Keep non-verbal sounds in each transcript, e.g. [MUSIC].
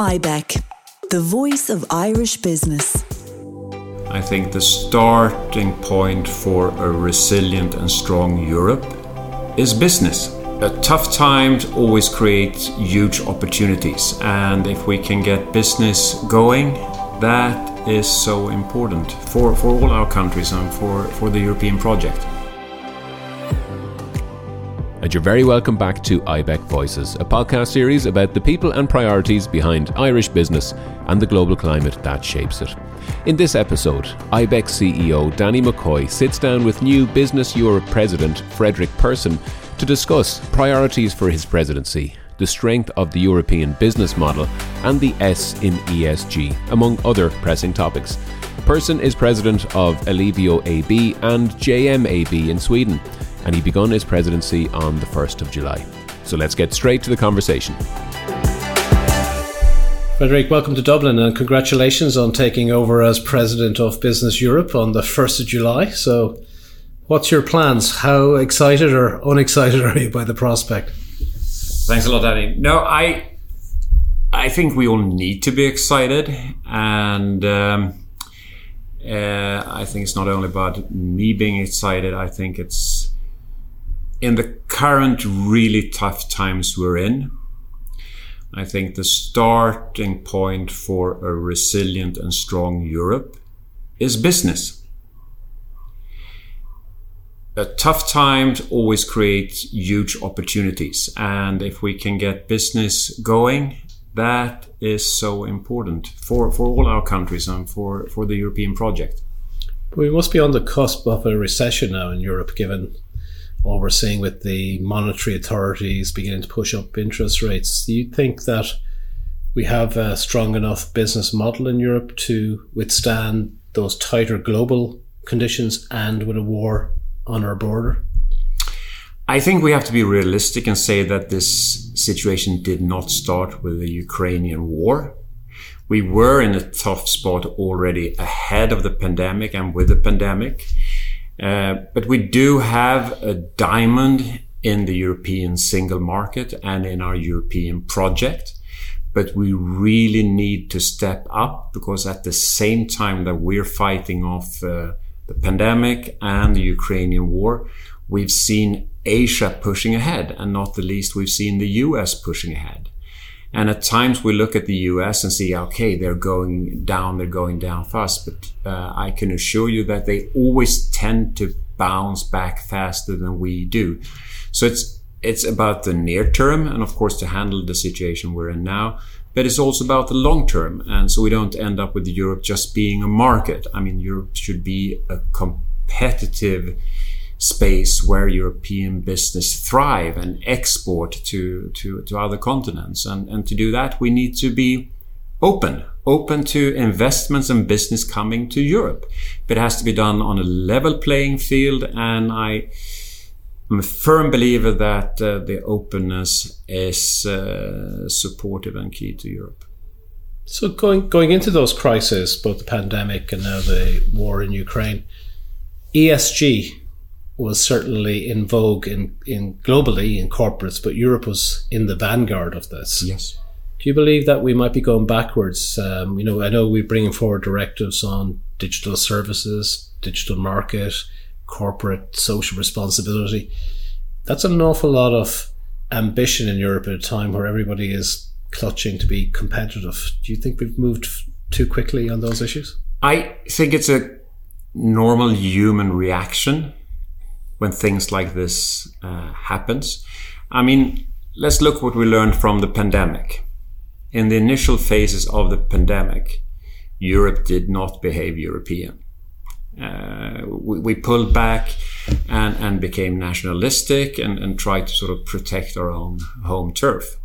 IBEC, the voice of Irish business. I think the starting point for a resilient and strong Europe is business. A tough times always create huge opportunities, and if we can get business going, that is so important for, for all our countries and for, for the European project and you're very welcome back to IBEC Voices, a podcast series about the people and priorities behind Irish business and the global climate that shapes it. In this episode, IBEC CEO Danny McCoy sits down with new Business Europe President Fredrik Persson to discuss priorities for his presidency, the strength of the European business model, and the S in ESG, among other pressing topics. Persson is president of Ellevio AB and JMAB in Sweden and he begun his presidency on the 1st of July. So let's get straight to the conversation. Fredrik, welcome to Dublin and congratulations on taking over as President of Business Europe on the 1st of July. So, what's your plans? How excited or unexcited [LAUGHS] are you by the prospect? Thanks a lot, Danny. No, I, I think we all need to be excited, and um, uh, I think it's not only about me being excited. I think it's in the current really tough times we're in, I think the starting point for a resilient and strong Europe is business. A tough times always create huge opportunities. And if we can get business going, that is so important for, for all our countries and for, for the European project. We must be on the cusp of a recession now in Europe, given what we're seeing with the monetary authorities beginning to push up interest rates. Do you think that we have a strong enough business model in Europe to withstand those tighter global conditions and with a war on our border? I think we have to be realistic and say that this situation did not start with the Ukrainian war. We were in a tough spot already ahead of the pandemic and with the pandemic. Uh, but we do have a diamond in the European single market and in our European project. But we really need to step up because at the same time that we're fighting off uh, the pandemic and the Ukrainian war, we've seen Asia pushing ahead and not the least we've seen the US pushing ahead. And at times we look at the US and see, okay, they're going down, they're going down fast. But uh, I can assure you that they always tend to bounce back faster than we do. So it's, it's about the near term and of course to handle the situation we're in now. But it's also about the long term. And so we don't end up with Europe just being a market. I mean, Europe should be a competitive space where European business thrive and export to, to, to other continents. And, and to do that, we need to be open, open to investments and business coming to Europe. But it has to be done on a level playing field. And I, am a firm believer that uh, the openness is uh, supportive and key to Europe. So going going into those crises, both the pandemic and now the war in Ukraine, ESG was certainly in vogue in, in globally in corporates, but Europe was in the vanguard of this. Yes. Do you believe that we might be going backwards? Um, you know, I know we're bringing forward directives on digital services, digital market, corporate social responsibility. That's an awful lot of ambition in Europe at a time where everybody is clutching to be competitive. Do you think we've moved too quickly on those issues? I think it's a normal human reaction when things like this uh, happens. I mean, let's look what we learned from the pandemic. In the initial phases of the pandemic, Europe did not behave European. Uh, we, we, pulled back and, and became nationalistic and, and tried to sort of protect our own home turf.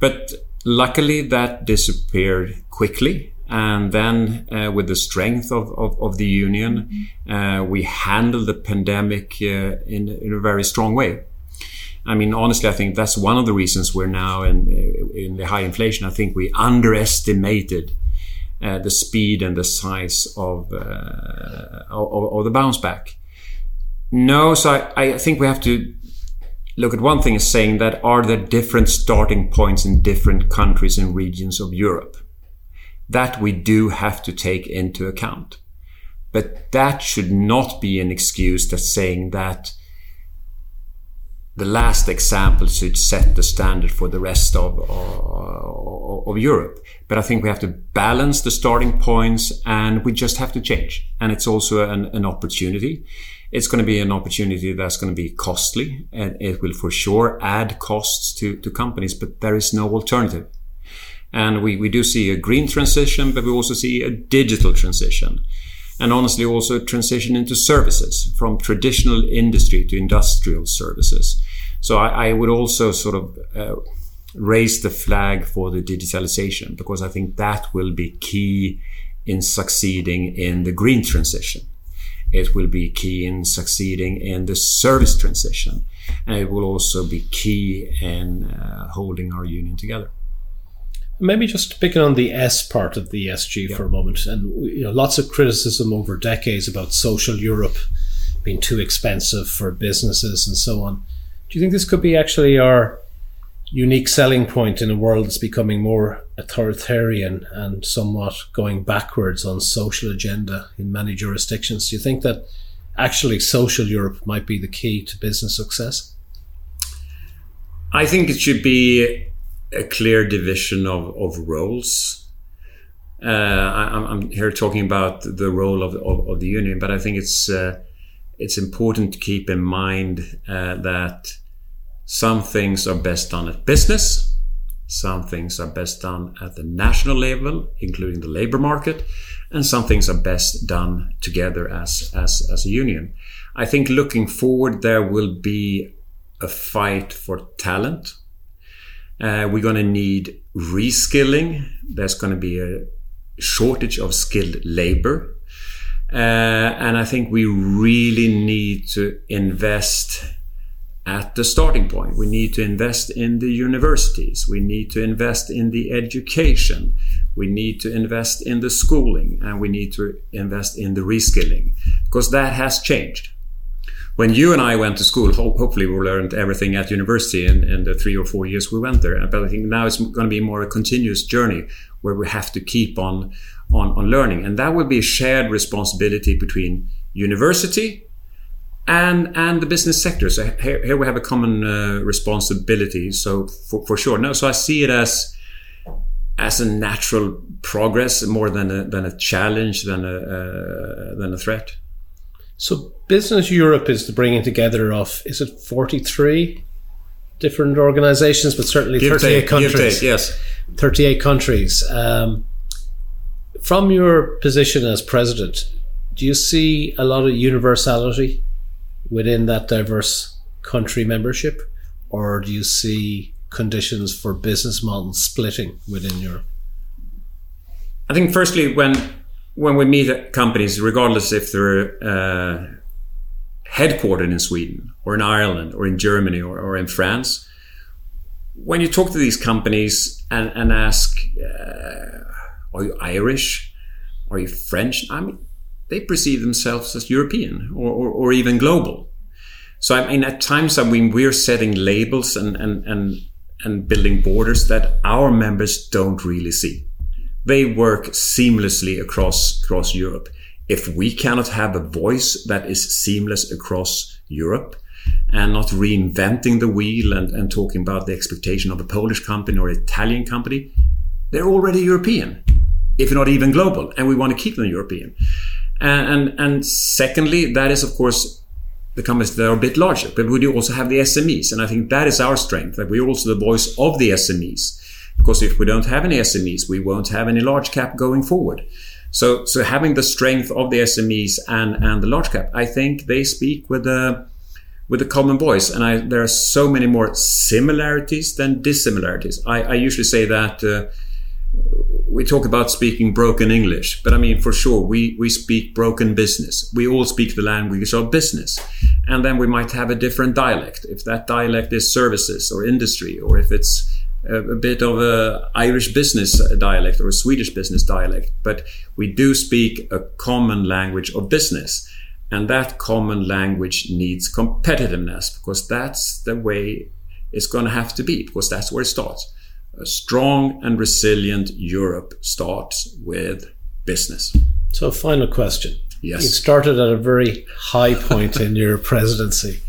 But luckily, that disappeared quickly and then, uh, with the strength of, of, of the union, uh, we handled the pandemic uh, in, in, a very strong way. I mean, honestly, I think that's one of the reasons we're now in, in the high inflation. I think we underestimated uh, the speed and the size of, uh, of, of, the bounce back. No, so I, I think we have to look at one thing is saying that are there different starting points in different countries and regions of Europe? That we do have to take into account. But that should not be an excuse that's saying that the last example should set the standard for the rest of, of, of, Europe. But I think we have to balance the starting points and we just have to change. And it's also an, an opportunity. It's going to be an opportunity that's going to be costly and it will for sure add costs to, to companies, but there is no alternative. And we, we do see a green transition, but we also see a digital transition and honestly also transition into services from traditional industry to industrial services. So I, I would also sort of uh, raise the flag for the digitalization because I think that will be key in succeeding in the green transition. It will be key in succeeding in the service transition. And it will also be key in uh, holding our union together. Maybe just picking on the S part of the ESG for a moment, and you know, lots of criticism over decades about social Europe being too expensive for businesses and so on. Do you think this could be actually our unique selling point in a world that's becoming more authoritarian and somewhat going backwards on social agenda in many jurisdictions? Do you think that actually social Europe might be the key to business success? I think it should be a clear division of, of roles. Uh, I, am here talking about the role of, of, of, the union, but I think it's uh, it's important to keep in mind uh, that some things are best done at business, some things are best done at the national level, including the labor market, and some things are best done together as as as a union. I think looking forward, there will be a fight for talent uh, we're going to need reskilling. There's going to be a shortage of skilled labor. Uh, and I think we really need to invest at the starting point. We need to invest in the universities. We need to invest in the education. We need to invest in the schooling and we need to invest in the reskilling because that has changed when you and I went to school, ho- hopefully we learned everything at university in, in the three or four years we went there. But I think now it's going to be more a continuous journey where we have to keep on, on, on learning. And that will be a shared responsibility between university and, and the business sector. So here, here we have a common uh, responsibility. So for, for sure. No, so I see it as, as a natural progress more than a, than a challenge, than a, uh, than a threat. So Business Europe is the bringing together of is it forty three different organisations, but certainly thirty eight countries. Take, yes, thirty eight countries. Um, from your position as president, do you see a lot of universality within that diverse country membership, or do you see conditions for business models splitting within Europe? I think firstly, when when we meet companies, regardless if they're uh, headquartered in Sweden or in Ireland or in Germany or, or in France, when you talk to these companies and, and ask, uh, are you Irish? Are you French? I mean, they perceive themselves as European or, or, or even global. So I mean, at times, I mean, we're setting labels and, and, and, and building borders that our members don't really see they work seamlessly across across Europe. If we cannot have a voice that is seamless across Europe and not reinventing the wheel and, and talking about the expectation of a Polish company or Italian company, they're already European, if not even global, and we want to keep them European. And, and, and secondly, that is of course the companies that are a bit larger, but we do also have the SMEs, and I think that is our strength that we're also the voice of the SMEs because if we don't have any SMEs, we won't have any large cap going forward. So, so having the strength of the SMEs and, and the large cap, I think they speak with a, with a common voice. And I, there are so many more similarities than dissimilarities. I, I usually say that, uh, we talk about speaking broken English, but I mean, for sure, we, we speak broken business. We all speak the language of business. And then we might have a different dialect. If that dialect is services or industry, or if it's a, bit of a Irish business dialect or a Swedish business dialect, but we do speak a common language of business. And that common language needs competitiveness because that's the way it's going to have to be because that's where it starts. A strong and resilient Europe starts with business. So, final question. Yes. You started at a very high point in your [LAUGHS] presidency.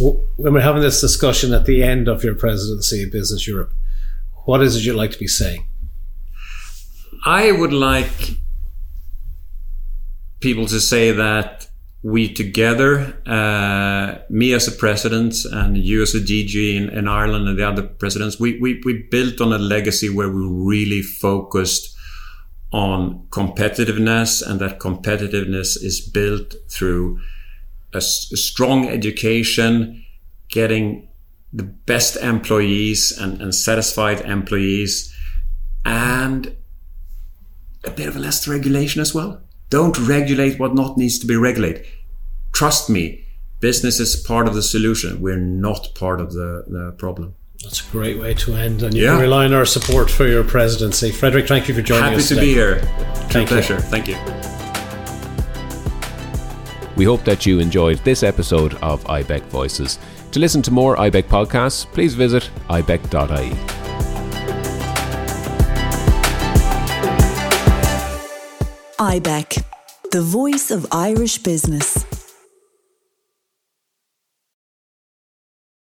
When we're having this discussion at the end of your presidency in Business Europe, what is it you'd like to be saying? I would like people to say that we together, uh, me as a president and you as a DG in, in, Ireland and the other presidents, we, we, we built on a legacy where we really focused on competitiveness and that competitiveness is built through a, a strong education, getting the best employees and, and satisfied employees and a bit of less regulation as well. Don't regulate what not needs to be regulated. Trust me, business is part of the solution. We're not part of the, the problem. That's a great way to end, and you yeah. can rely on our support for your presidency. Fredrik, thank you for joining Happy us. Happy to today. be here. Thank pleasure. You. Thank you. We hope that you enjoyed this episode of IBEC Voices. To listen to more IBEC podcasts, please visit ibec.ie. IBEC, the voice of Irish business.